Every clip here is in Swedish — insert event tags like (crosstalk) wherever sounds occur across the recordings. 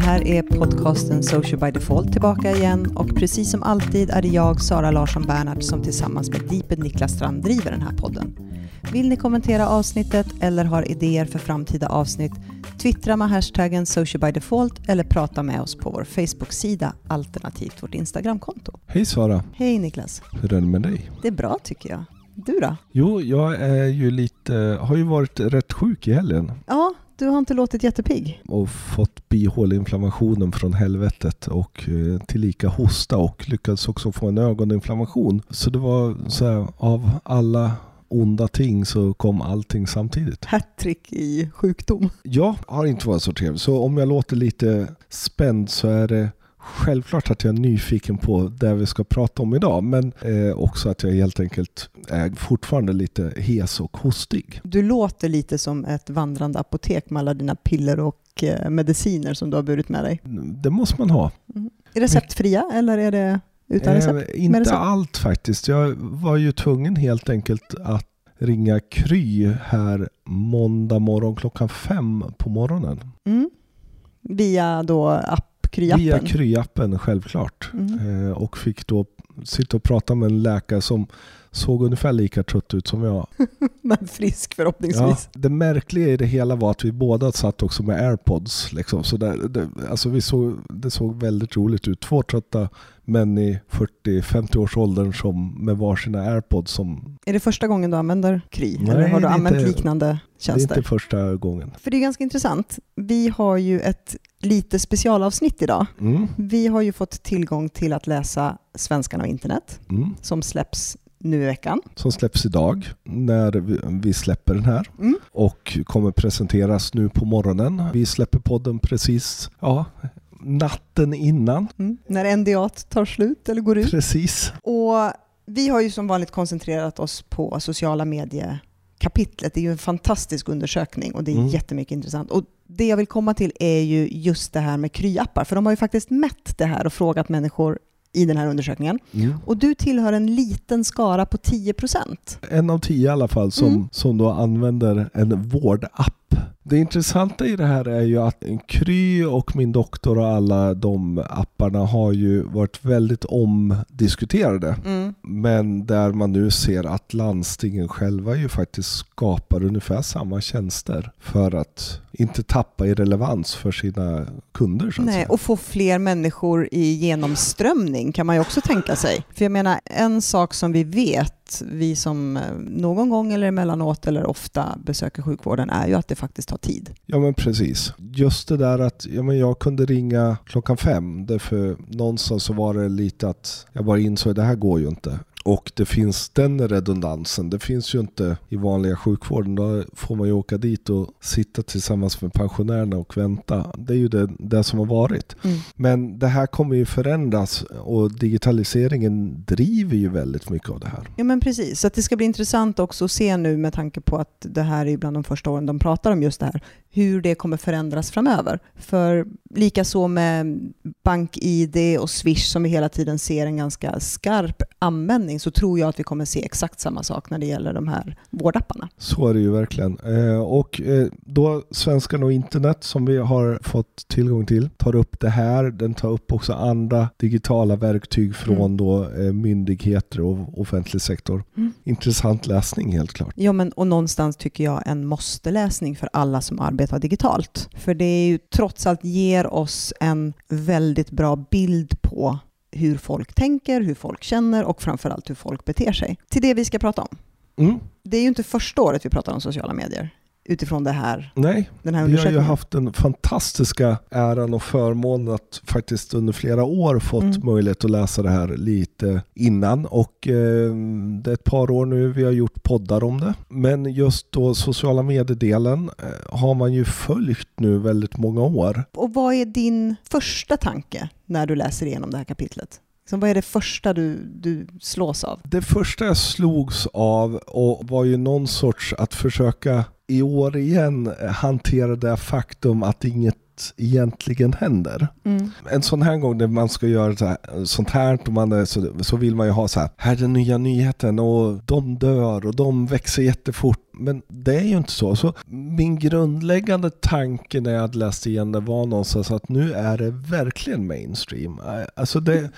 Det här är podcasten Social by Default tillbaka igen och precis som alltid är det jag, Sara Larsson Bernhardt, som tillsammans med Deeped Niklas Strand driver den här podden. Vill ni kommentera avsnittet eller har idéer för framtida avsnitt? Twittra med hashtaggen Social by Default eller prata med oss på vår Facebook-sida alternativt vårt Instagramkonto. Hej Sara, Hej Niklas, hur är det med dig? det är bra tycker jag. Du då? Jo, jag är ju lite, har ju varit rätt sjuk i helgen Ja, du har inte låtit jättepigg. och fått bihåleinflammationen från helvetet och eh, tillika hosta och lyckades också få en ögoninflammation. Så det var så här, av alla onda ting så kom allting samtidigt. Hattrick i sjukdom. Jag har inte varit så trevlig, så om jag låter lite spänd så är det självklart att jag är nyfiken på det vi ska prata om idag, men eh, också att jag helt enkelt är fortfarande lite hes och hostig. Du låter lite som ett vandrande apotek med alla dina piller och eh, mediciner som du har burit med dig. Det måste man ha. Är receptfria eller är det utan recept? Eh, inte recept? allt faktiskt. Jag var ju tvungen helt enkelt att ringa Kry här måndag morgon klockan fem på morgonen. Mm. Via då app, Via Kry-appen? Kry-appen självklart. Mm. Eh, och fick då sitta och prata med en läkare som såg ungefär lika trött ut som jag. (laughs) Men frisk Ja, förhoppningsvis. det märkliga i det hela var att vi båda satt också med airpods. Liksom. Så där, det, alltså vi såg, det såg väldigt roligt ut. Två trötta män i 40-50 års åldern som med varsina airpods. Som, Är det första gången du använder Kry? Nej, eller har du använt inte- liknande det är tjänster? inte första gången. För det är ganska intressant. Vi har ju ett lite specialavsnitt idag. Mm, Vi har ju fått tillgång till att läsa Svenskarna och internet mm. som släpps nu i veckan. Som släpps idag när vi, vi släpper den här. Mm. Och kommer presenteras nu på morgonen. Vi släpper podden precis ja, natten innan. Mm. När NDA tar slut eller går ut. Precis. Och vi har ju som vanligt koncentrerat oss på sociala medier-kapitlet. Det är ju en fantastisk undersökning och det är Mm. jättemycket intressant. Och det jag vill komma till är ju just det här med Kry-appar, för de har ju faktiskt mätt det här och frågat människor i den här undersökningen. Mm. Och du tillhör en liten skara på 10 procent. En av tio i alla fall som, Mm. som då använder en vårdapp. Det intressanta i det här är ju att Kry och Min doktor och alla de apparna har ju varit väldigt omdiskuterade. Mm. Men där man nu ser att landstingen själva ju faktiskt skapar ungefär samma tjänster för att inte tappa i relevans för sina kunder så att Nej, säga. och få fler människor i genomströmning kan man ju också tänka sig. För jag menar, en sak som vi vet, vi som eh, någon gång eller emellanåt eller ofta besöker sjukvården, är ju att det faktiskt tar tid. Ja men precis. Just det där att ja, men jag kunde ringa klockan fem. Därför någonstans så var det lite att jag bara insåg att det här går ju inte. Och det finns den redundansen. Det finns ju inte i vanliga sjukvården. Då får man ju åka dit och sitta tillsammans med pensionärerna och vänta. Det är ju det, det som har varit. Mm. Men det här kommer ju förändras och digitaliseringen driver ju väldigt mycket av det här. Ja men precis, så det ska bli intressant också att se nu med tanke på att det här är bland de första åren de pratar om just det här, hur det kommer förändras framöver. För likaså med BankID och Swish som vi hela tiden ser en ganska skarp användning så tror jag att vi kommer se exakt samma sak när det gäller de här vårdapparna. Så är det ju verkligen. Eh, och eh, då Svenskarna och internet som vi har fått tillgång till tar upp det här. Den tar upp också andra digitala verktyg från Mm. då eh, myndigheter och offentlig sektor. Mm. Intressant läsning helt klart. Ja, men och någonstans tycker jag en måste-läsning för alla som arbetar digitalt. För det är ju trots allt ger oss en väldigt bra bild på hur folk tänker, hur folk känner och framförallt hur folk beter sig. Till det vi ska prata om. Mm. Det är ju inte första året vi pratar om sociala medier utifrån det här, Nej, den här vi har ju undersökningen. haft den fantastiska äran och förmånen att faktiskt under flera år fått Mm. möjlighet att läsa det här lite innan och eh, det är ett par år nu vi har gjort poddar om det. Men just då sociala medier-delen eh, har man ju följt nu väldigt många år. Och vad är din första tanke när du läser igenom det här kapitlet? Så vad är det första du, du slås av? Det första jag slogs av och var ju någon sorts att försöka i år igen hantera det faktum att inget egentligen händer. Mm. En sån här gång när man ska göra så här, sånt här och man är, så, så vill man ju ha så här, här är den nya nyheten och de dör och de växer jättefort. Men det är ju inte så. så min grundläggande tanke när jag läste igen det var någonstans att nu är det verkligen mainstream. Alltså det,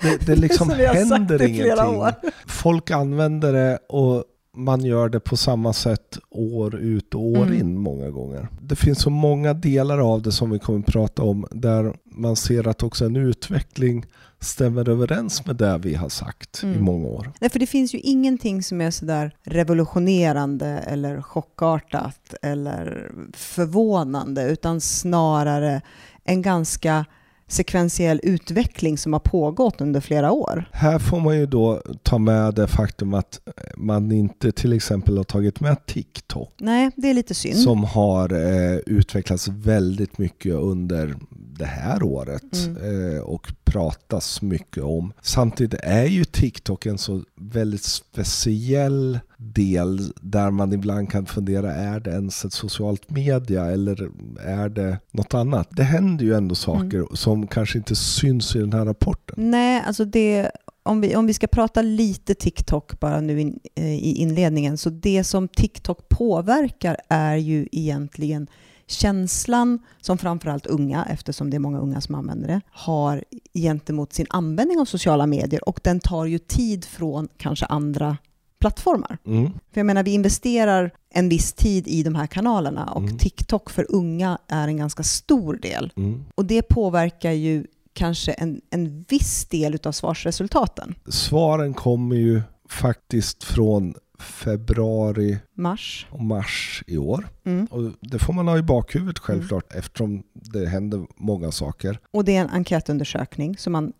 det, det (laughs) liksom det händer ingenting. Folk använder det och man gör det på samma sätt år ut och år mm. in många gånger. Det finns så många delar av det som vi kommer att prata om där man ser att också en utveckling stämmer överens med det vi har sagt mm. i många år. Nej, för det finns ju ingenting som är sådär revolutionerande eller chockartat eller förvånande utan snarare en ganska sekventiell utveckling som har pågått under flera år. Här får man ju då ta med det faktum att man inte till exempel har tagit med TikTok. Nej, det är lite synd. Som har eh, utvecklats väldigt mycket under det här året mm. eh, och pratas mycket om. Samtidigt är ju TikTok en så väldigt speciell del där man ibland kan fundera, är det ens ett socialt media eller är det något annat? Det händer ju ändå saker mm. som kanske inte syns i den här rapporten. Nej, alltså det om vi, om vi ska prata lite TikTok bara nu in, eh, i inledningen, så det som TikTok påverkar är ju egentligen känslan som framförallt unga, eftersom det är många unga som använder det, har gentemot sin användning av sociala medier och den tar ju tid från kanske andra plattformar. Mm. För jag menar, vi investerar en viss tid i de här kanalerna och mm. TikTok för unga är en ganska stor del. Mm. Och det påverkar ju kanske en, en viss del av svarsresultaten. Svaren kommer ju faktiskt från februari mars. och mars i år. Mm. Och det får man ha i bakhuvudet självklart mm. eftersom det händer många saker. Och det är en enkätundersökning så man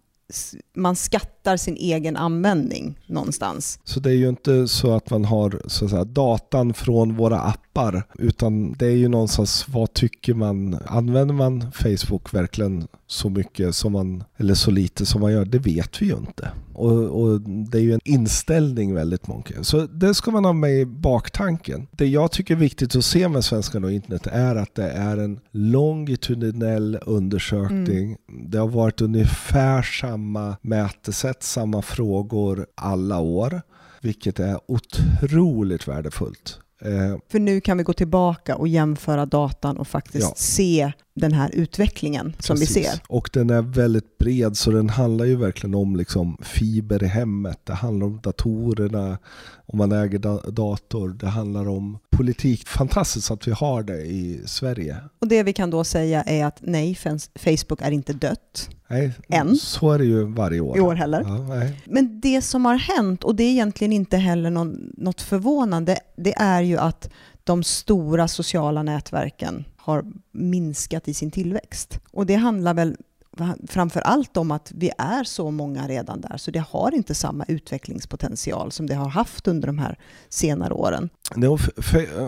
man skattar sin egen användning någonstans. Så det är ju inte så att man har så att säga, datan från våra appar, utan det är ju någonstans vad tycker man? Använder man Facebook verkligen så mycket som man, eller så lite som man gör? Det vet vi ju inte. Och, och, det är ju en inställning väldigt mycket. Så det ska man ha med i baktanken. Det jag tycker är viktigt att se med svenskan och internet är att det är en longitudinell undersökning. Mm. Det har varit ungefär samma mätesätt, samma frågor alla år. Vilket är otroligt värdefullt. Eh, För nu kan vi gå tillbaka och jämföra datan och faktiskt ja. se den här utvecklingen som Precis. vi ser. Och den är väldigt bred så den handlar ju verkligen om liksom fiber i hemmet. Det handlar om datorerna, om man äger da dator. Det handlar om politik. Fantastiskt att vi har det i Sverige. Och det vi kan då säga är att nej, Facebook är inte dött. Nej, Än. så är det ju varje år. I år heller. Ja, Men det som har hänt, och det är egentligen inte heller någon, något förvånande, det är ju att de stora sociala nätverken har minskat i sin tillväxt. Och det handlar väl framför allt om att vi är så många redan där, så det har inte samma utvecklingspotential som det har haft under de här senare åren.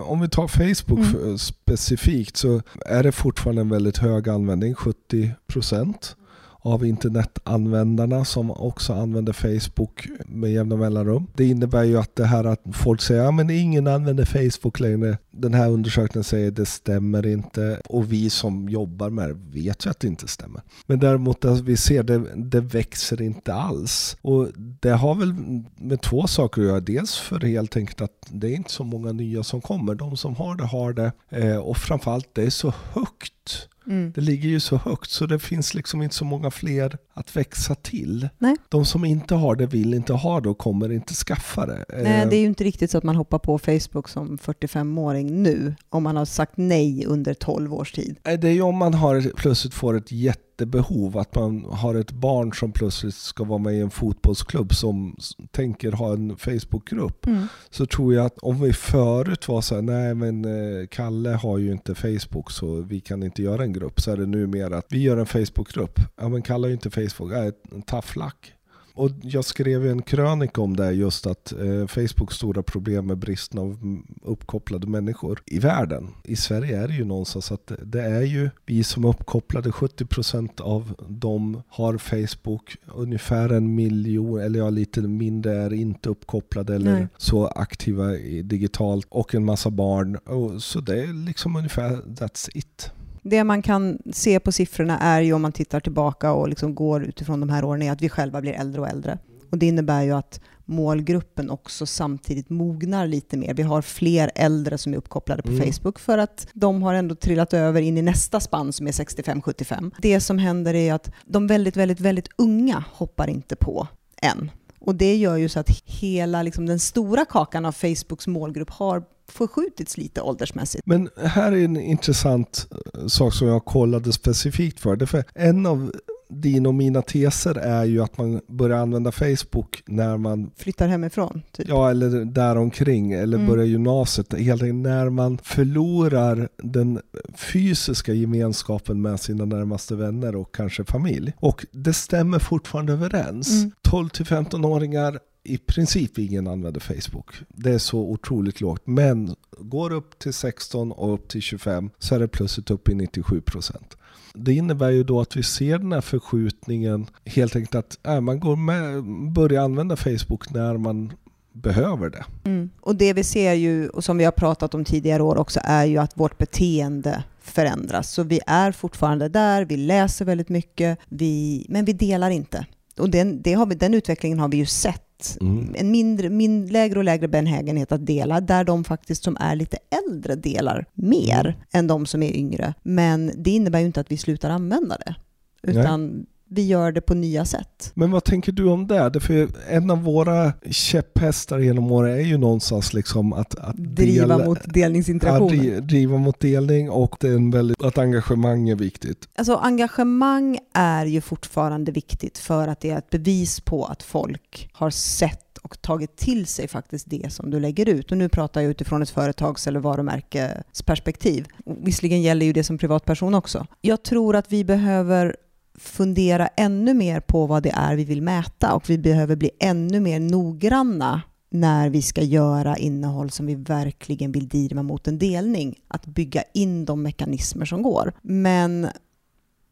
Om vi tar Facebook mm. specifikt så är det fortfarande en väldigt hög användning, 70 procent av internetanvändarna som också använder Facebook med jämna mellanrum. Det innebär ju att det här att folk säger att ja, ingen använder Facebook längre. Den här undersökningen säger att det stämmer inte och vi som jobbar med det vet ju att det inte stämmer. Men däremot att vi ser det, det växer inte alls. Och det har väl med två saker att göra. Dels för helt enkelt att det är inte så många nya som kommer. De som har det har det. Eh, och framförallt det är så högt Mm. Det ligger ju så högt så det finns liksom inte så många fler att växa till. Nej. De som inte har det vill inte ha det och kommer inte skaffa det. Nej, det är ju inte riktigt så att man hoppar på Facebook som 45-åring nu om man har sagt nej under 12 års tid. Det är ju om man har, plötsligt får ett jätte jättebehov. Att man har ett barn som plötsligt ska vara med i en fotbollsklubb som tänker ha en Facebookgrupp. Mm. Så tror jag att om vi förut var så här, nej men eh, Kalle har ju inte Facebook så vi kan inte göra en grupp. Så är det numera att vi gör en Facebookgrupp. Ja men Kalle har ju inte Facebook, en tough luck. Och jag skrev en krönika om det just att eh, Facebooks stora problem med bristen av uppkopplade människor i världen. I Sverige är det ju någonstans att det är ju vi som är uppkopplade. 70% av dem har Facebook. Ungefär en miljon, eller ja lite mindre, är inte uppkopplade eller Nej. så aktiva digitalt. Och en massa barn. Och, så det är liksom ungefär that's it. Det man kan se på siffrorna är ju om man tittar tillbaka och liksom går utifrån de här åren är att vi själva blir äldre och äldre. Och det innebär ju att målgruppen också samtidigt mognar lite mer. Vi har fler äldre som är uppkopplade på Mm. Facebook för att de har ändå trillat över in i nästa spann som är 65-75. Det som händer är att de väldigt, väldigt, väldigt unga hoppar inte på än. Och det gör ju så att hela liksom, den stora kakan av Facebooks målgrupp har förskjutits lite åldersmässigt. Men här är en intressant eh, sak som jag kollade specifikt för. Därför en av dina och mina teser är ju att man börjar använda Facebook när man, Flyttar hemifrån, typ. ja eller däromkring, eller Mm. börjar gymnasiet. Helt enkelt när man förlorar den fysiska gemenskapen med sina närmaste vänner och kanske familj. Och det stämmer fortfarande överens. Mm. 12 till 15-åringar i princip ingen använder Facebook. Det är så otroligt lågt. Men går upp till 16 och upp till 25 så är det plötsligt upp i 97 procent. Det innebär ju då att vi ser den här förskjutningen helt enkelt att äh, man går med, börjar använda Facebook när man behöver det. Mm. Och det vi ser ju, och som vi har pratat om tidigare år också, är ju att vårt beteende förändras. Så vi är fortfarande där, vi läser väldigt mycket, vi, men vi delar inte. Och den, det har vi, den utvecklingen har vi ju sett. Mm. En mindre, min, lägre och lägre benägenhet att dela, där de faktiskt som är lite äldre delar mer Mm. än de som är yngre. Men det innebär ju inte att vi slutar använda det, utan vi gör det på nya sätt. Men vad tänker du om det? För en av våra käpphästar genom åren är ju någonstans liksom att, att Driva dela- mot Ja, delningsinteraktioner. dri- driva mot delning och det är en väldigt, att engagemang är viktigt. Alltså engagemang är ju fortfarande viktigt för att det är ett bevis på att folk har sett och tagit till sig faktiskt det som du lägger ut. Och nu pratar jag utifrån ett företags eller varumärkesperspektiv. Visserligen gäller ju det som privatperson också. Jag tror att vi behöver fundera ännu mer på vad det är vi vill mäta och vi behöver bli ännu mer noggranna när vi ska göra innehåll som vi verkligen vill driva mot en delning. Att bygga in de mekanismer som går. Men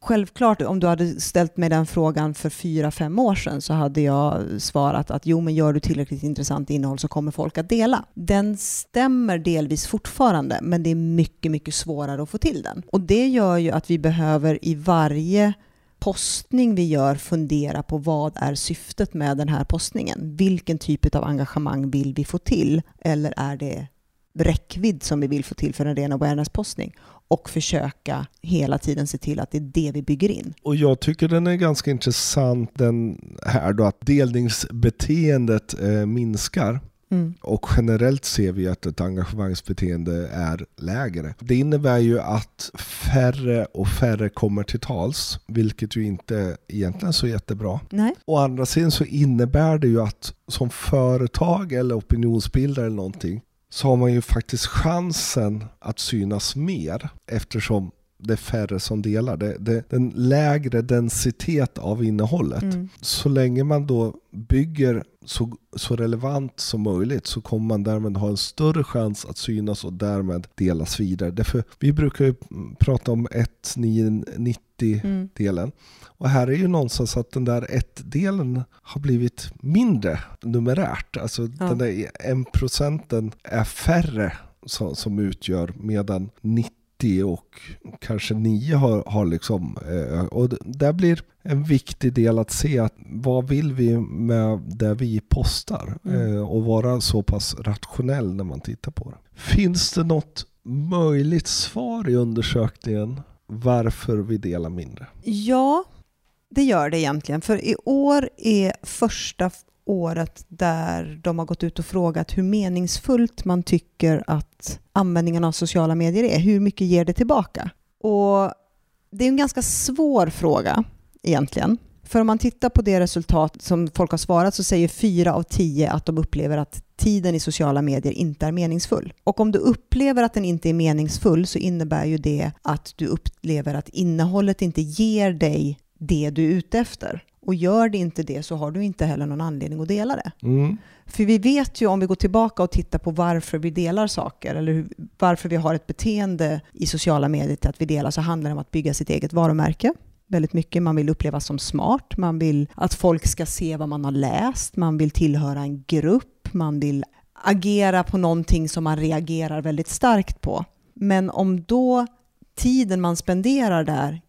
Självklart, om du hade ställt mig den frågan för fyra, fem år sedan så hade jag svarat att jo, men gör du tillräckligt intressant innehåll så kommer folk att dela. Den stämmer delvis fortfarande, men det är mycket, mycket svårare att få till den. Och det gör ju att vi behöver i varje postning vi gör fundera på vad är syftet med den här postningen? Vilken typ av engagemang vill vi få till? Eller är det räckvidd som vi vill få till för en ren awareness-postning? Och försöka hela tiden se till att det är det vi bygger in. Och jag tycker den är ganska intressant den här då att delningsbeteendet eh, minskar. Mm. Och generellt ser vi att ett engagemangsbeteende är lägre. Det innebär ju att färre och färre kommer till tals, vilket ju inte egentligen är så jättebra. Nej. Å andra sidan så innebär det ju att som företag eller opinionsbildare eller någonting så har man ju faktiskt chansen att synas mer eftersom det är färre som delar. Det, det, den lägre densitet av innehållet. Mm. Så länge man då bygger så, så relevant som möjligt så kommer man därmed ha en större chans att synas och därmed delas vidare. Därför, vi brukar ju prata om 1-9-90-delen. Mm. Och här är ju någonstans att den där 1-delen har blivit mindre numerärt. Alltså Ja. den där 1 procenten är färre som, som utgör medan 90 och kanske 9 har, har liksom... Eh, och där blir en viktig del att se att vad vill vi med det vi postar Mm. eh, och vara så pass rationell när man tittar på det. Finns det något möjligt svar i undersökningen varför vi delar mindre? Ja, det gör det egentligen. För i år är första året där de har gått ut och frågat hur meningsfullt man tycker att användningen av sociala medier är. Hur mycket ger det tillbaka? Och det är en ganska svår fråga egentligen. För om man tittar på det resultat som folk har svarat så säger fyra av tio att de upplever att tiden i sociala medier inte är meningsfull. Och om du upplever att den inte är meningsfull så innebär ju det att du upplever att innehållet inte ger dig det du är ute efter. Och gör det inte det så har du inte heller någon anledning att dela det. Mm. För vi vet ju om vi går tillbaka och tittar på varför vi delar saker eller hur, varför vi har ett beteende i sociala medier till att vi delar så handlar det om att bygga sitt eget varumärke. Väldigt mycket. Man vill upplevas som smart, man vill att folk ska se vad man har läst, man vill tillhöra en grupp, man vill agera på någonting som man reagerar väldigt starkt på. Men om då tiden man spenderar där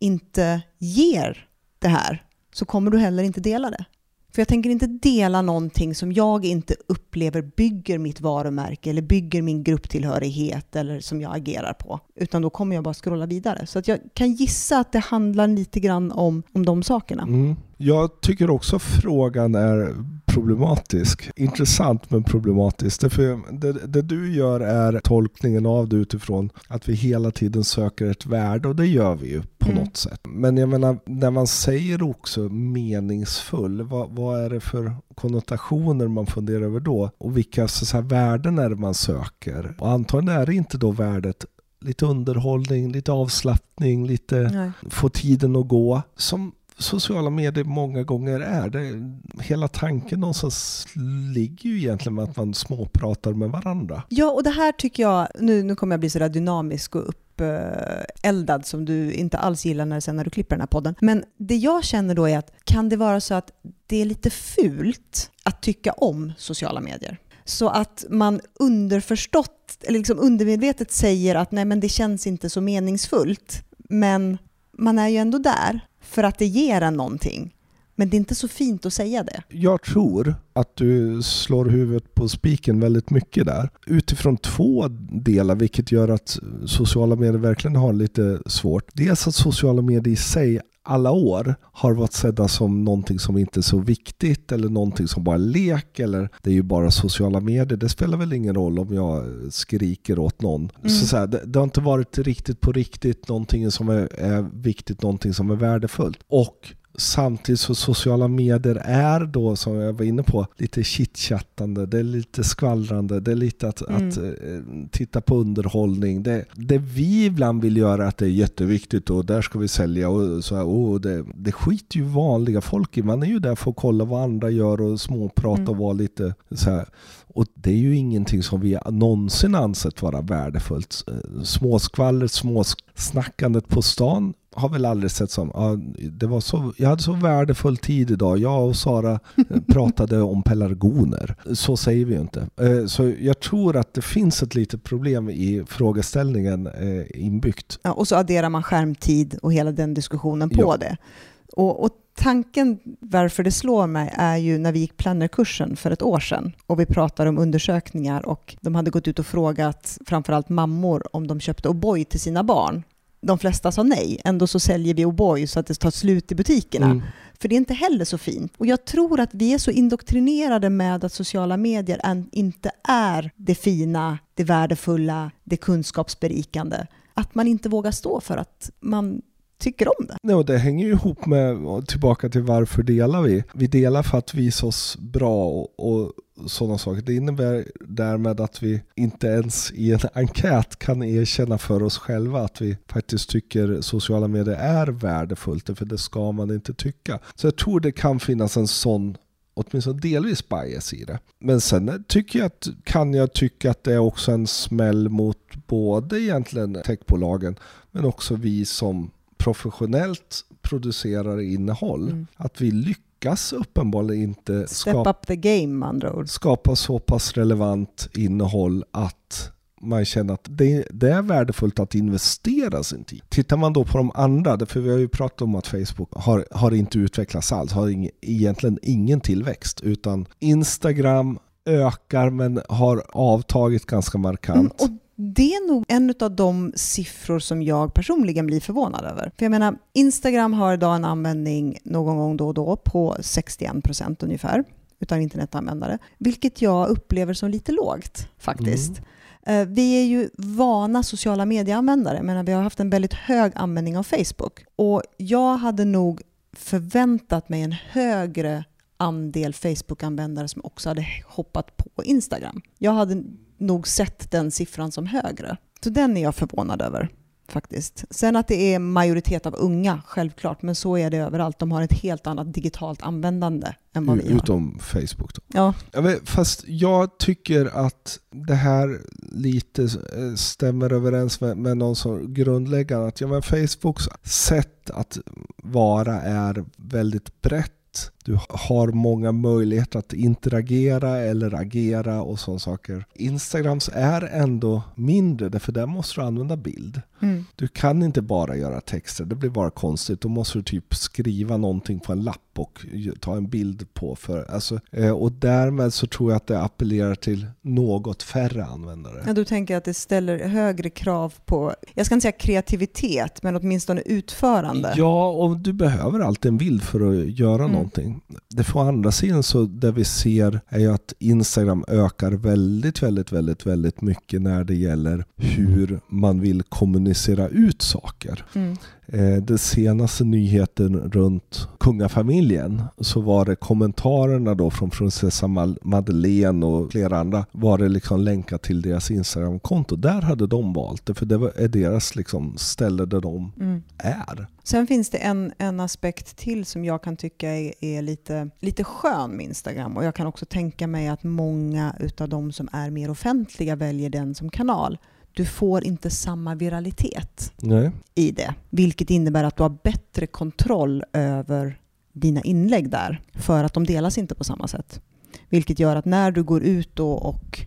inte ger det här så kommer du heller inte dela det. För jag tänker inte dela någonting som jag inte upplever bygger mitt varumärke eller bygger min grupptillhörighet eller som jag agerar på. Utan då kommer jag bara scrolla vidare. Så att jag kan gissa att det handlar lite grann om, om de sakerna. Mm. Jag tycker också frågan är problematisk. Intressant men problematisk. Därför det, det du gör är tolkningen av det utifrån att vi hela tiden söker ett värde och det gör vi ju på mm. något sätt. Men jag menar, när man säger också meningsfull, vad, vad är det för konnotationer man funderar över då? Och vilka så här, värden är det man söker? Och antagligen är det inte då värdet lite underhållning, lite avslappning, lite Nej. få tiden att gå. Som sociala medier många gånger är. Det, hela tanken någonstans ligger ju egentligen med att man småpratar med varandra. Ja, och det här tycker jag, nu, nu kommer jag bli sådär dynamisk och uppeldad som du inte alls gillar när, sen när du klipper den här podden. Men det jag känner då är att kan det vara så att det är lite fult att tycka om sociala medier? Så att man underförstått, eller liksom undermedvetet säger att nej men det känns inte så meningsfullt. Men man är ju ändå där för att det ger en någonting. Men det är inte så fint att säga det. Jag tror att du slår huvudet på spiken väldigt mycket där. Utifrån två delar, vilket gör att sociala medier verkligen har lite svårt. Dels att sociala medier i sig alla år har varit sedda som någonting som inte är så viktigt eller någonting som bara är lek eller det är ju bara sociala medier. Det spelar väl ingen roll om jag skriker åt någon. Mm. Så, så här, det, det, har inte varit riktigt på riktigt någonting som är, är viktigt, någonting som är värdefullt. Och samtidigt så sociala medier är då, som jag var inne på, lite chitchattande, det är lite skvallrande, det är lite att, mm. att uh, titta på underhållning. Det, det vi ibland vill göra är att det är jätteviktigt och där ska vi sälja och så här, oh, det, det skiter ju vanliga folk i. Man är ju där för att kolla vad andra gör och småprata mm. och vara lite så här. Och det är ju ingenting som vi någonsin ansett vara värdefullt. Eh, småskvallret, småsnackandet på stan har väl aldrig sett som, ja, det var så, jag hade så värdefull tid idag. Jag och Sara eh, (laughs) pratade om pelargoner. Så säger vi ju inte. Eh, så jag tror att det finns ett litet problem i frågeställningen eh, inbyggt. Ja, och så adderar man skärmtid och hela den diskussionen på ja. det. Och, och, tanken varför det slår mig är ju när vi gick plannerkursen för ett år sedan och vi pratade om undersökningar och de hade gått ut och frågat framförallt mammor om de köpte O'boy till sina barn de flesta sa nej. Ändå så säljer vi O'boy så att det tar slut i butikerna. Mm. För det är inte heller så fint. Och jag tror att vi är så indoktrinerade med att sociala medier inte är det fina, det värdefulla, det kunskapsberikande. Att man inte vågar stå för att man tycker om det. Nej, och det hänger ju ihop med, tillbaka till varför delar vi? Vi delar för att visa oss bra och, och sådana saker. Det innebär därmed att vi inte ens i en (laughs) enkät kan erkänna för oss själva att vi faktiskt tycker sociala medier är värdefullt, för det ska man inte tycka. Så jag tror det kan finnas en sån åtminstone delvis bias i det. Men sen tycker jag att, kan jag tycka att det är också en smäll mot både egentligen techbolagen men också vi som professionellt producerar innehåll. Mm. Att vi lyckas uppenbarligen inte skapa, up the game, andra ord. skapa så pass relevant innehåll att man känner att det, det, är värdefullt att investera sin tid. Tittar man då på de andra, för vi har ju pratat om att Facebook har, har inte utvecklats alls, har ing, egentligen ingen tillväxt, utan Instagram ökar men har avtagit ganska markant. Mm, det är nog en av de siffror som jag personligen blir förvånad över. För jag menar, Instagram har idag en användning någon gång då och då på 61 procent ungefär utav internetanvändare, vilket jag upplever som lite lågt faktiskt. Mm. Vi är ju vana sociala medieanvändare, men vi har haft en väldigt hög användning av Facebook. Och jag hade nog förväntat mig en högre andel Facebook-användare som också hade hoppat på Instagram. Jag hade nog sett den siffran som högre. Så den är jag förvånad över faktiskt. Sen att det är majoritet av unga, självklart, men så är det överallt. De har ett helt annat digitalt användande än vad vi har. Utom Facebook då. Ja. Vet, fast jag tycker att det här lite eh, stämmer överens med, med någon som grundläggande. Att ja, men Facebooks sätt att vara är väldigt brett att du har många möjligheter att interagera eller agera och sådana saker. Instagrams är ändå mindre, därför där måste du använda bild. Mm. Du kan inte bara göra texter, det blir bara konstigt. Då måste du typ skriva någonting på en lapp och ta en bild på. För, alltså, eh, och därmed så tror jag att det appellerar till något färre användare. Ja, du tänker att det ställer högre krav på, jag ska inte säga kreativitet, men åtminstone utförande. Ja, och du behöver alltid en bild för att göra mm. någonting. Det får andra sidan så det vi ser är ju att Instagram ökar väldigt, väldigt, väldigt, väldigt mycket när det gäller hur man vill kommunicera ut saker. Mm. Eh, den senaste nyheten runt kungafamiljen så var det kommentarerna då från prinsessa Madeleine och flera andra var det liksom länkat till deras Instagramkonto. Där hade de valt det för det är deras liksom ställe där de mm. är. Sen finns det en, en aspekt till som jag kan tycka är, är, lite, lite skön med Instagram och jag kan också tänka mig att många utav de som är mer offentliga väljer den som kanal du får inte samma viralitet Nej. i det. Vilket innebär att du har bättre kontroll över dina inlägg där. För att de delas inte på samma sätt. Vilket gör att när du går ut och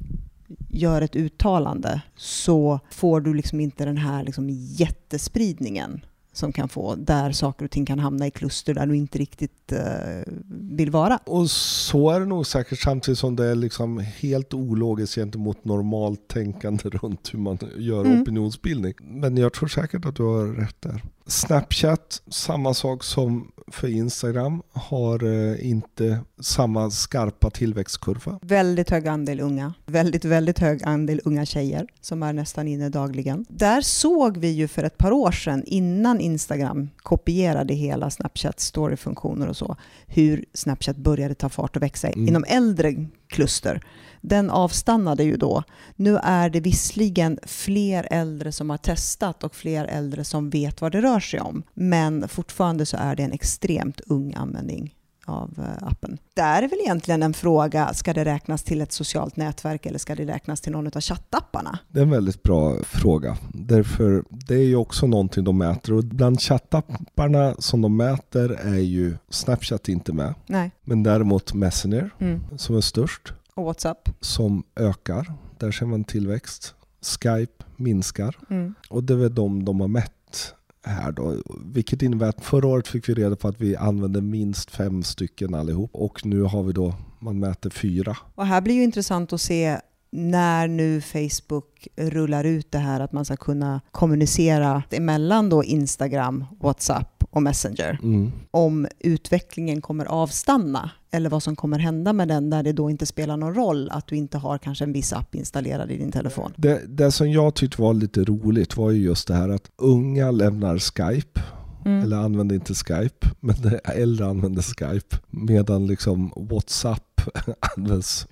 gör ett uttalande så får du liksom inte den här liksom jättespridningen som kan få där saker och ting kan hamna i kluster där du inte riktigt uh, vill vara. Och så är det nog säkert samtidigt som det är liksom helt ologiskt gentemot normalt tänkande (laughs) runt hur man gör mm. opinionsbildning. Men jag tror säkert att du har rätt där. Snapchat, samma sak som för Instagram, har eh, inte samma skarpa tillväxtkurva. Väldigt hög andel unga. Väldigt, väldigt hög andel unga tjejer som är nästan inne dagligen. Där såg vi ju för ett par år sedan, innan Instagram kopierade hela Snapchats storyfunktioner och så, hur Snapchat började ta fart och växa mm. inom äldre kluster den avstannade ju då. Nu är det visserligen fler äldre som har testat och fler äldre som vet vad det rör sig om. Men fortfarande så är det en extremt ung användning av eh, appen. Det är väl egentligen en fråga, ska det räknas till ett socialt nätverk eller ska det räknas till någon av chattapparna? Det är en väldigt bra fråga. Därför det är ju också någonting de mäter och bland chattapparna som de mäter är ju Snapchat inte med. Nej. Men däremot Messenger mm. som är störst. Och WhatsApp. Som ökar. Där ser man tillväxt. Skype minskar. Mm. Och det är väl de de har mätt här då. Vilket innebär att förra året fick vi reda på att vi använde minst fem stycken allihop. Och nu har vi då, man mäter fyra. Och här blir ju intressant att se när nu Facebook rullar ut det här att man ska kunna kommunicera emellan då Instagram, WhatsApp och Messenger. Mm. Om utvecklingen kommer avstanna eller vad som kommer hända med den där det då inte spelar någon roll att du inte har kanske en viss app installerad i din telefon. Det, det som jag tyckte var lite roligt var ju just det här att unga lämnar Skype Mm. Eller använder inte Skype, (laughs) men äldre använder Skype. Medan liksom WhatsApp (laughs) används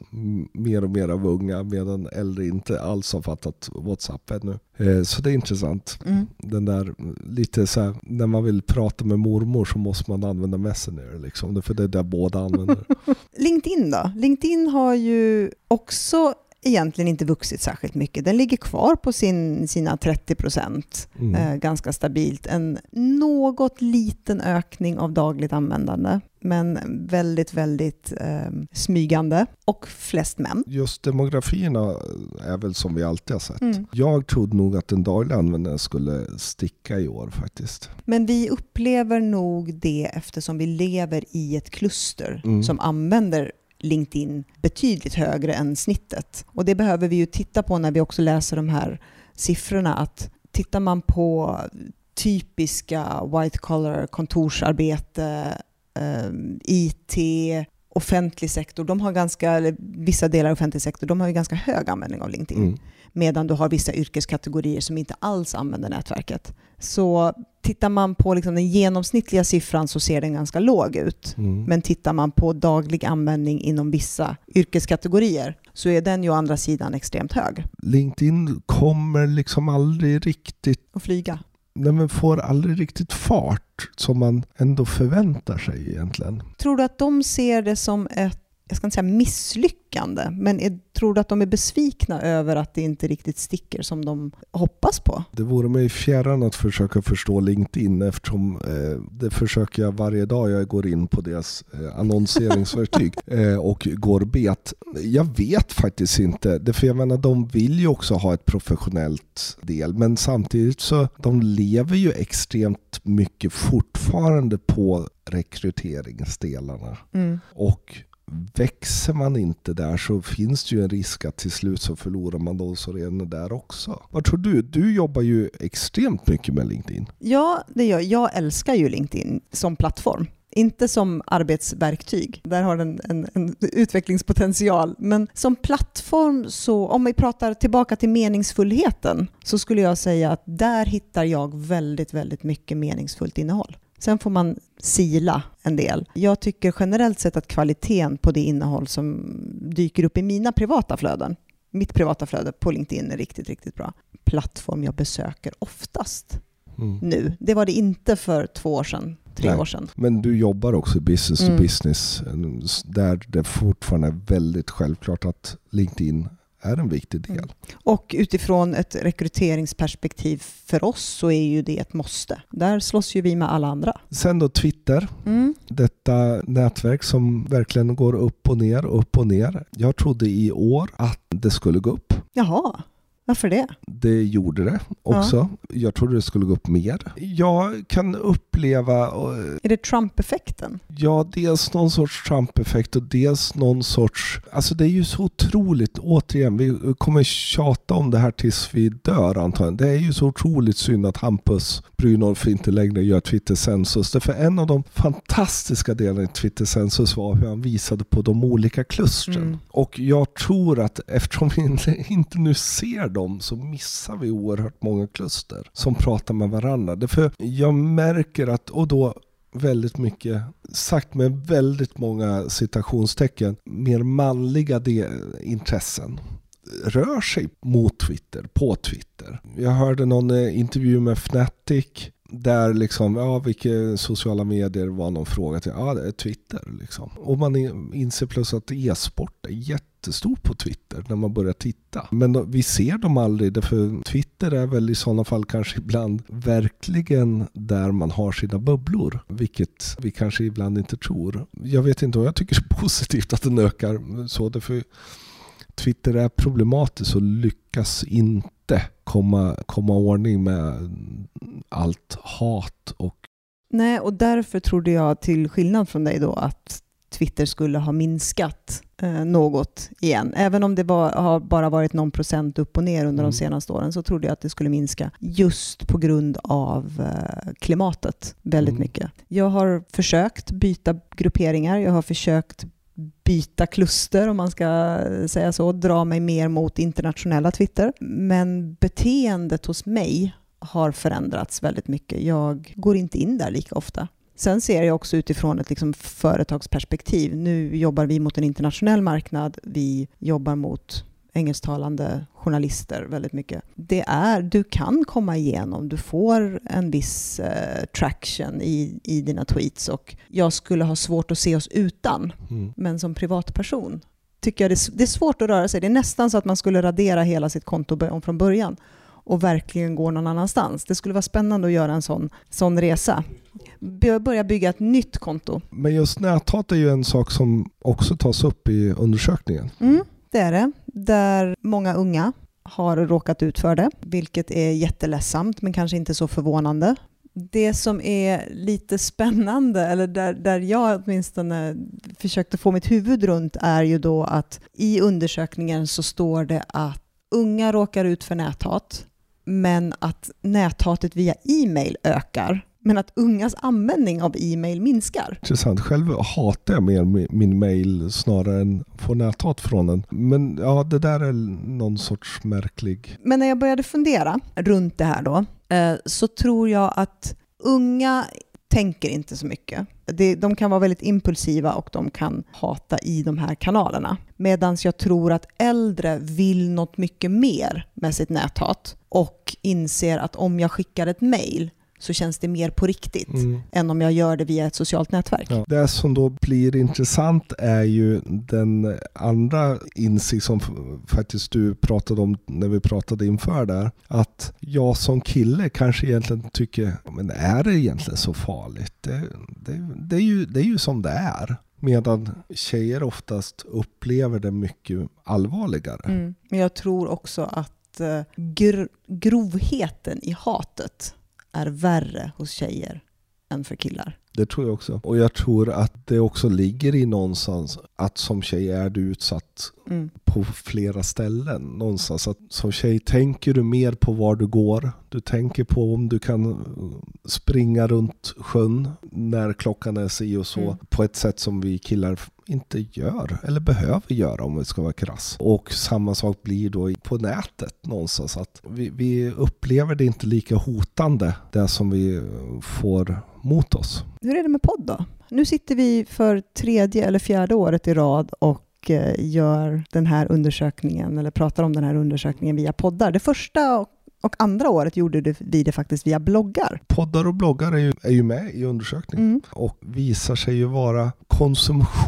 mer och mer av unga medan äldre inte alls har fattat WhatsApp ännu. Eh, så det är intressant. Mm. Den där lite så här, när man vill prata med mormor så måste man använda Messenger. Liksom, för det är det båda använder. (laughs) LinkedIn då? LinkedIn har ju också egentligen inte vuxit särskilt mycket. Den ligger kvar på sin, sina 30 procent, mm. eh, ganska stabilt. En något liten ökning av dagligt användande, men väldigt, väldigt eh, smygande och flest män. Just demografierna är väl som vi alltid har sett. Mm. Jag trodde nog att den dagliga användningen skulle sticka i år faktiskt. Men vi upplever nog det eftersom vi lever i ett kluster mm. som använder LinkedIn betydligt högre än snittet. Och det behöver vi ju titta på när vi också läser de här siffrorna. Att tittar man på typiska white collar kontorsarbete, eh, IT, offentlig sektor, de har ganska, eller vissa delar av offentlig sektor, de har ju ganska hög användning av LinkedIn. Mm. Medan du har vissa yrkeskategorier som inte alls använder nätverket. Så tittar man på liksom den genomsnittliga siffran så ser den ganska låg ut. Mm. Men tittar man på daglig användning inom vissa yrkeskategorier så är den ju å andra sidan extremt hög. LinkedIn kommer liksom aldrig riktigt... Att flyga? Nej, men får aldrig riktigt fart som man ändå förväntar sig egentligen. Tror du att de ser det som ett jag ska inte säga misslyckande, men är, tror du att de är besvikna över att det inte riktigt sticker som de hoppas på? Det vore mig fjärran att försöka förstå LinkedIn eftersom eh, det försöker jag varje dag jag går in på deras eh, annonseringsverktyg (laughs) eh, och går bet. Jag vet faktiskt inte, för jag menar de vill ju också ha ett professionellt del men samtidigt så de lever ju extremt mycket fortfarande på rekryteringsdelarna. Mm. Och växer man inte där så finns det ju en risk att till slut så förlorar man de som redan är där också. Vad tror du? Du jobbar ju extremt mycket med LinkedIn. Ja, det gör jag. älskar ju LinkedIn som plattform. Inte som arbetsverktyg, där har den en, en, utvecklingspotential. Men som plattform, så om vi pratar tillbaka till meningsfullheten, så skulle jag säga att där hittar jag väldigt, väldigt mycket meningsfullt innehåll. Sen får man sila en del. Jag tycker generellt sett att kvaliteten på det innehåll som dyker upp i mina privata flöden, mitt privata flöde på LinkedIn är riktigt, riktigt bra. Plattform jag besöker oftast mm. nu. Det var det inte för två år sedan, tre Nej. år sedan. Men du jobbar också i business mm. to business, där det fortfarande är väldigt självklart att LinkedIn är en viktig del. Mm. Och utifrån ett rekryteringsperspektiv för oss så är ju det ett måste. Där slåss ju vi med alla andra. Sen då Twitter, mm. detta nätverk som verkligen går upp och ner, upp och ner. Jag trodde i år att det skulle gå upp. Jaha. Varför det? Det gjorde det också. Ja. Jag trodde det skulle gå upp mer. Jag kan uppleva... Är det Trump-effekten? Ja, dels någon sorts Trump-effekt och dels någon sorts... Alltså det är ju så otroligt, återigen, vi kommer tjata om det här tills vi dör antagligen. Det är ju så otroligt synd att Hampus Brynolf inte längre gör Twitter-census. Därför en av de fantastiska delarna i Twitter-census var hur han visade på de olika klustren. Mm. Och jag tror att eftersom vi inte nu ser dem så missar vi oerhört många kluster som pratar med varandra. Därför jag märker att, och då väldigt mycket, sagt med väldigt många citationstecken, mer manliga intressen rör sig mot Twitter, på Twitter. Jag hörde någon eh, intervju med Fnatic där liksom, ja vilka sociala medier var någon fråga till? Ja det är Twitter liksom. Och man inser plötsligt att e-sport är jättestor på Twitter när man börjar titta. Men då, vi ser dem aldrig därför Twitter är väl i sådana fall kanske ibland verkligen där man har sina bubblor. Vilket vi kanske ibland inte tror. Jag vet inte om jag tycker det är (laughs) positivt att den ökar så därför Twitter är problematiskt och lyckas inte komma, komma ordning med allt hat och Nej, och därför trodde jag till skillnad från dig då att Twitter skulle ha minskat eh, något igen. Även om det var, har bara varit någon procent upp och ner under mm. de senaste åren så trodde jag att det skulle minska just på grund av eh, klimatet väldigt mm. mycket. Jag har försökt byta grupperingar, jag har försökt byta kluster om man ska säga så, dra mig mer mot internationella Twitter. Men beteendet hos mig har förändrats väldigt mycket. Jag går inte in där lika ofta. Sen ser jag också utifrån ett liksom företagsperspektiv. Nu jobbar vi mot en internationell marknad. Vi jobbar mot engelsktalande journalister väldigt mycket. Det är, du kan komma igenom, du får en viss eh, traction i, i dina tweets och jag skulle ha svårt att se oss utan. Mm. Men som privatperson tycker jag det, det är svårt att röra sig. Det är nästan så att man skulle radera hela sitt konto från början och verkligen gå någon annanstans. Det skulle vara spännande att göra en sån, sån resa. Börja bygga ett nytt konto. Men just näthat är ju en sak som också tas upp i undersökningen. Mm det är det. Där många unga har råkat ut för det, vilket är jätteledsamt men kanske inte så förvånande. Det som är lite spännande, eller där, där jag åtminstone försökte få mitt huvud runt, är ju då att i undersökningen så står det att unga råkar ut för näthat, men att näthatet via e-mail ökar men att ungas användning av e-mail minskar. Intressant. Själv hatar jag mer min mail snarare än få näthat från den. Men ja, det där är någon sorts märklig... Men när jag började fundera runt det här då, eh, så tror jag att unga tänker inte så mycket. De kan vara väldigt impulsiva och de kan hata i de här kanalerna. Medan jag tror att äldre vill något mycket mer med sitt näthat och inser att om jag skickar ett mail så känns det mer på riktigt Mm. än om jag gör det via ett socialt nätverk. Ja. Det som då blir intressant är ju den andra insikt som faktiskt du pratade om när vi pratade inför där. Att jag som kille kanske egentligen tycker, men är det egentligen så farligt? Det, det, det, är, ju, det är ju som det är. Medan tjejer oftast upplever det mycket allvarligare. Mm. Men jag tror också att eh, gr- grovheten i hatet är värre hos tjejer än för killar. Det tror jag också. Och jag tror att det också ligger i någonstans att som tjej är du utsatt Mm. på flera ställen någonstans. Att som tjej tänker du mer på var du går. Du tänker på om du kan springa runt sjön när klockan är si och så. Mm. På ett sätt som vi killar inte gör eller behöver göra om vi ska vara krass. Och samma sak blir då på nätet någonstans. Att vi, vi upplever det inte lika hotande det som vi får mot oss. Hur är det med podd då? Nu sitter vi för tredje eller fjärde året i rad och eh, gör den här undersökningen, eller pratar om den här undersökningen via poddar. Det första och- andra året gjorde vi det faktiskt via bloggar. Poddar och bloggar är ju, är ju med i undersökningen. Mm. och visar sig ju vara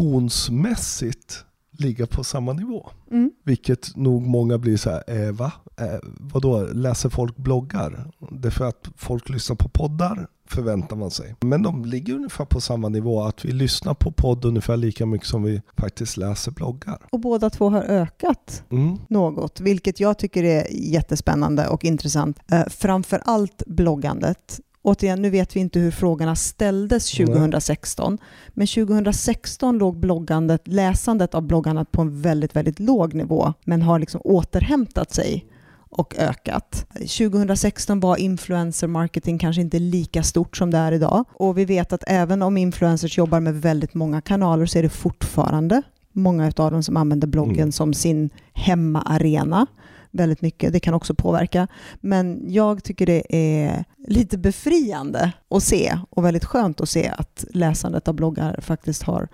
konsumtionsmässigt ligga på samma nivå. Mm. Vilket nog många blir så här, eh, va? Eh, vadå, läser folk bloggar? Det är för att folk lyssnar på poddar förväntar man sig. Men de ligger ungefär på samma nivå, att vi lyssnar på podd ungefär lika mycket som vi faktiskt läser bloggar. Och båda två har ökat Mm. något, vilket jag tycker är jättespännande och intressant. Eh, framför allt bloggandet. Återigen, nu vet vi inte hur frågorna ställdes Nej. 2016, men 2016 låg bloggandet, läsandet av bloggandet på en väldigt, väldigt låg nivå, men har liksom återhämtat sig och ökat. 2016 var influencer marketing kanske inte lika stort som det är idag. Och vi vet att även om influencers jobbar med väldigt många kanaler så är det fortfarande många av dem som använder bloggen Mm. som sin hemmaarena väldigt mycket. Det kan också påverka. Men jag tycker det är lite befriande att se och väldigt skönt att se att läsandet av bloggar faktiskt har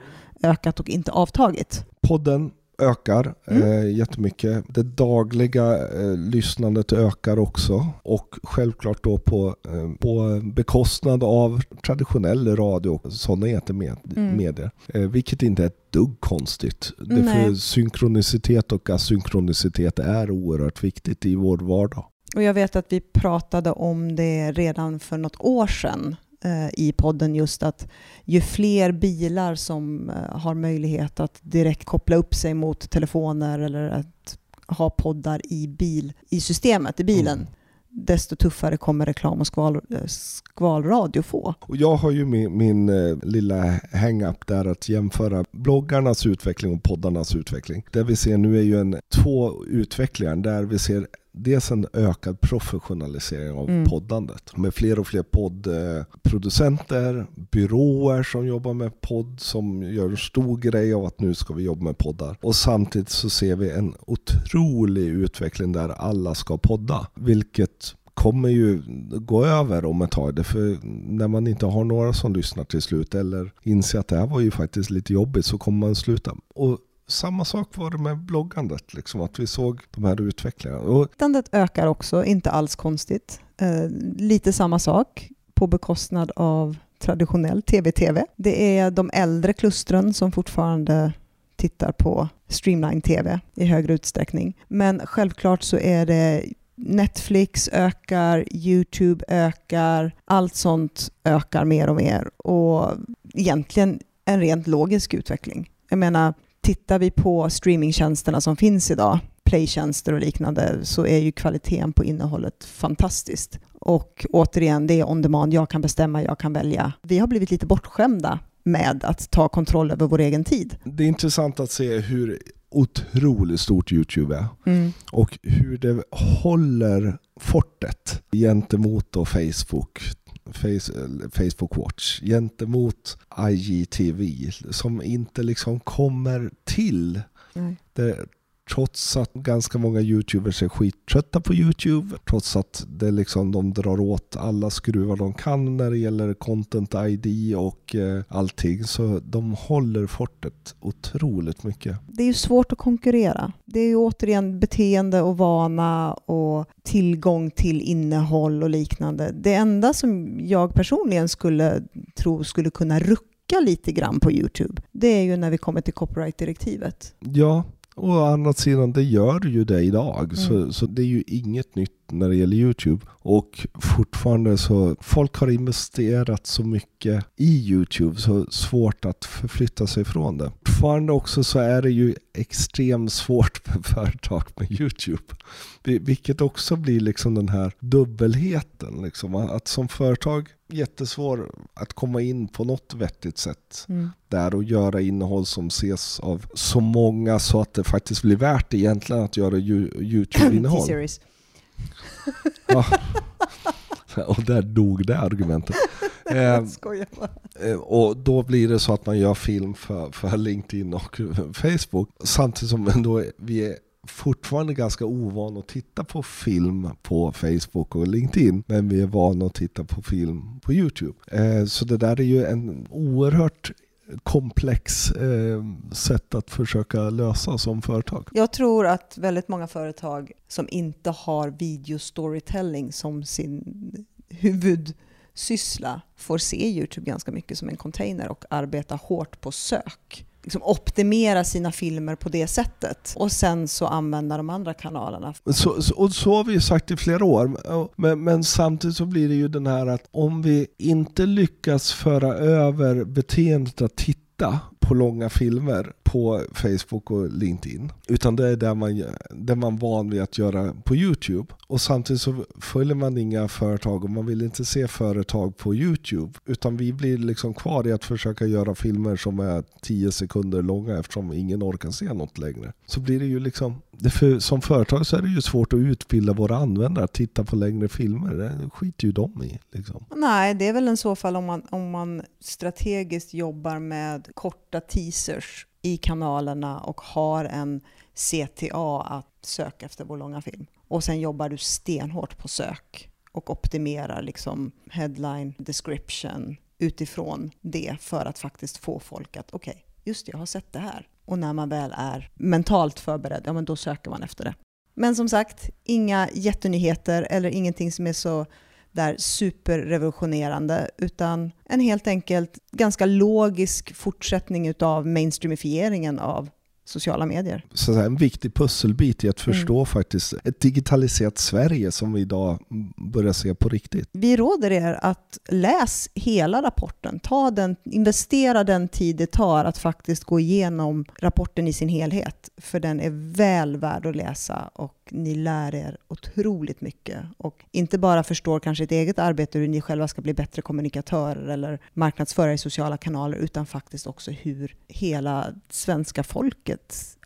ökat och inte avtagit. Podden ökar Mm. eh, jättemycket. Det dagliga eh, lyssnandet ökar också. Och självklart då på, eh, på bekostnad av traditionell radio och sådana etermedier. Mm. Eh, vilket inte är ett dugg konstigt. Det Nej. för synkronicitet och asynkronicitet är oerhört viktigt i vår vardag. Och jag vet att vi pratade om det redan för något år sedan i podden just att ju fler bilar som eh, har möjlighet att direkt koppla upp sig mot telefoner eller att ha poddar i bil i systemet i bilen, Mm. desto tuffare kommer reklam och skval, eh, skvalradio få. Och jag har ju min, min eh, lilla hang-up där att jämföra bloggarnas utveckling och poddarnas utveckling. Det vi ser nu är ju en, två utvecklingar där vi ser dels en ökad professionalisering av Mm. poddandet med fler och fler poddproducenter, byråer som jobbar med podd som gör en stor grej av att nu ska vi jobba med poddar. Och samtidigt så ser vi en otrolig utveckling där alla ska podda, vilket kommer ju gå över om ett tag. För när man inte har några som lyssnar till slut eller inser att det här var ju faktiskt lite jobbigt så kommer man sluta. Och samma sak var det med bloggandet, liksom, att vi såg de här utvecklingarna. Och Tittandet ökar också, inte alls konstigt. Eh, lite samma sak på bekostnad av traditionell tv-tv. Det är de äldre klustren som fortfarande tittar på streamline-tv i högre utsträckning. Men självklart så är det Netflix ökar, YouTube ökar, allt sånt ökar mer och mer. Och egentligen en rent logisk utveckling. Jag menar, tittar vi på streamingtjänsterna som finns idag, playtjänster och liknande, så är ju kvaliteten på innehållet fantastiskt. Och återigen, det är on demand, jag kan bestämma, jag kan välja. Vi har blivit lite bortskämda med att ta kontroll över vår egen tid. det är intressant att se hur otroligt stort YouTube är. Och hur det håller fortet gentemot då Facebook, Face, Facebook Watch, gentemot IGTV som inte liksom kommer till. Det, trots att ganska många YouTubers är skittrötta på YouTube, trots att det liksom, de drar åt alla skruvar de kan när det gäller content ID och eh, allting, så de håller fortet otroligt mycket. Det är ju svårt att konkurrera. Det är ju återigen beteende och vana och tillgång till innehåll och liknande. Det enda som jag personligen skulle tro skulle kunna rucka lite grann på YouTube, det är ju när vi kommer till copyright-direktivet. Ja, å andra sidan, det gör ju det idag. Mm. Så, så det är ju inget nytt när det gäller YouTube. Och fortfarande så, folk har investerat så mycket i YouTube så svårt att förflytta sig från det. Fortfarande också så är det ju extremt svårt (laughs) med företag med YouTube. Vi- Vilket också blir liksom den här dubbelheten. Liksom. Att som företag, jättesvår att komma in på något vettigt sätt Mm. där och göra innehåll som ses av så många så att det faktiskt blir värt egentligen att göra Yo- (clears throat) YouTube-innehåll. Ja. (laughs) Och där dog det argumentet. Eh, (laughs) Jag skojar bara. eh, och då blir det så att man gör film för, för LinkedIn och Facebook. Samtidigt som ändå vi är fortfarande ganska ovana att titta på film på Facebook och LinkedIn. Men vi är vana att titta på film på YouTube. Eh, så det där är ju en oerhört komplex eh, sätt att försöka lösa som företag. Jag tror att väldigt många företag som inte har video-storytelling som sin huvudsyssla får se YouTube ganska mycket som en container och arbeta hårt på sök. Liksom optimera sina filmer på det sättet och sen så använda de andra kanalerna. Så, så, och så har vi ju sagt i flera år. Men, men samtidigt så blir det ju den här att om vi inte lyckas föra över beteendet att titta på långa filmer på Facebook och LinkedIn. Utan det är det man, det man är van vid att göra på YouTube. Och samtidigt så följer man inga företag och man vill inte se företag på YouTube. Utan vi blir liksom kvar i att försöka göra filmer som är 10 sekunder långa eftersom ingen orkar se något längre. Så blir det ju liksom, för, som företag så är det ju svårt att utbilda våra användare att titta på längre filmer. Det skiter ju de i. Liksom. Nej, det är väl i så fall om man, om man strategiskt jobbar med korta teasers i kanalerna och har en CTA att söka efter vår långa film. Och sen jobbar du stenhårt på sök och optimerar liksom headline, description utifrån det för att faktiskt få folk att okej, just det, jag har sett det här. Och när man väl är mentalt förberedd, ja men då söker man efter det. Men som sagt, inga jättenyheter eller ingenting som är så där superrevolutionerande, utan en helt enkelt ganska logisk fortsättning utav mainstreamifieringen av sociala medier. så en viktig pusselbit i att förstå faktiskt ett digitaliserat Sverige som vi idag börjar se på riktigt. Vi råder er att läs hela rapporten. Ta den, investera den tid det tar att faktiskt gå igenom rapporten i sin helhet. För den är väl värd att läsa och ni lär er otroligt mycket. Och inte bara förstår kanske ett eget arbete, hur ni själva ska bli bättre kommunikatörer eller marknadsförare i sociala kanaler, utan faktiskt också hur hela svenska folket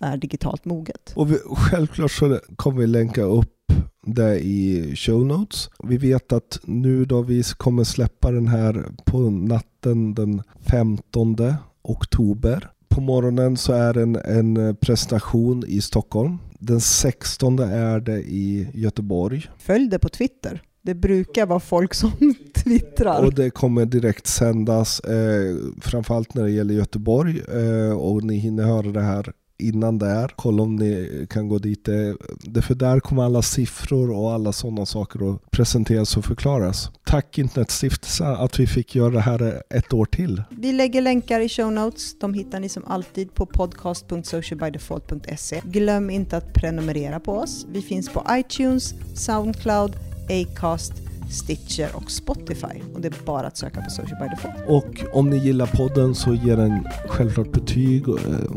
är digitalt moget. Och vi, självklart så kommer vi länka upp det i show notes. Vi vet att nu då vi kommer släppa den här på natten den 15 oktober. På morgonen så är det en, en presentation i Stockholm. Den 16 är det i Göteborg. Följ det på Twitter. Det brukar vara folk som (laughs) twittrar. Och det kommer direkt sändas, eh, framförallt när det gäller Göteborg. Eh, och ni hinner höra det här innan där. Kolla om ni kan gå dit. Det, det för där kommer alla siffror och alla sådana saker att presenteras och förklaras. Tack Internetstiftelsen att vi fick göra det här ett år till. Vi lägger länkar i show notes. De hittar ni som alltid på podcast.socialbydefault.se. Glöm inte att prenumerera på oss. Vi finns på iTunes, Soundcloud, Acast, Stitcher och Spotify. Och det är bara att söka på Social by Default. Och om ni gillar podden så ge den självklart betyg. Eh,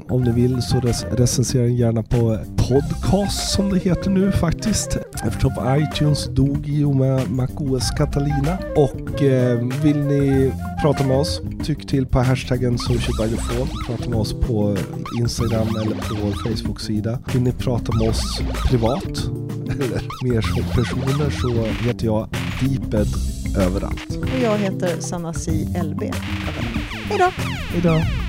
om ni vill så recensera den gärna på podcast som det heter nu faktiskt. Eftersom iTunes dog i och med MacOS Catalina. Och eh, vill ni prata med oss, tyck till på hashtaggen Social Byderphone. Prata med oss på Instagram eller på vår Facebook-sida. Vill ni prata med oss privat eller mer som personer så heter jag Deeped överallt. Och jag heter Sanna Si LB. Hej då! Hej då.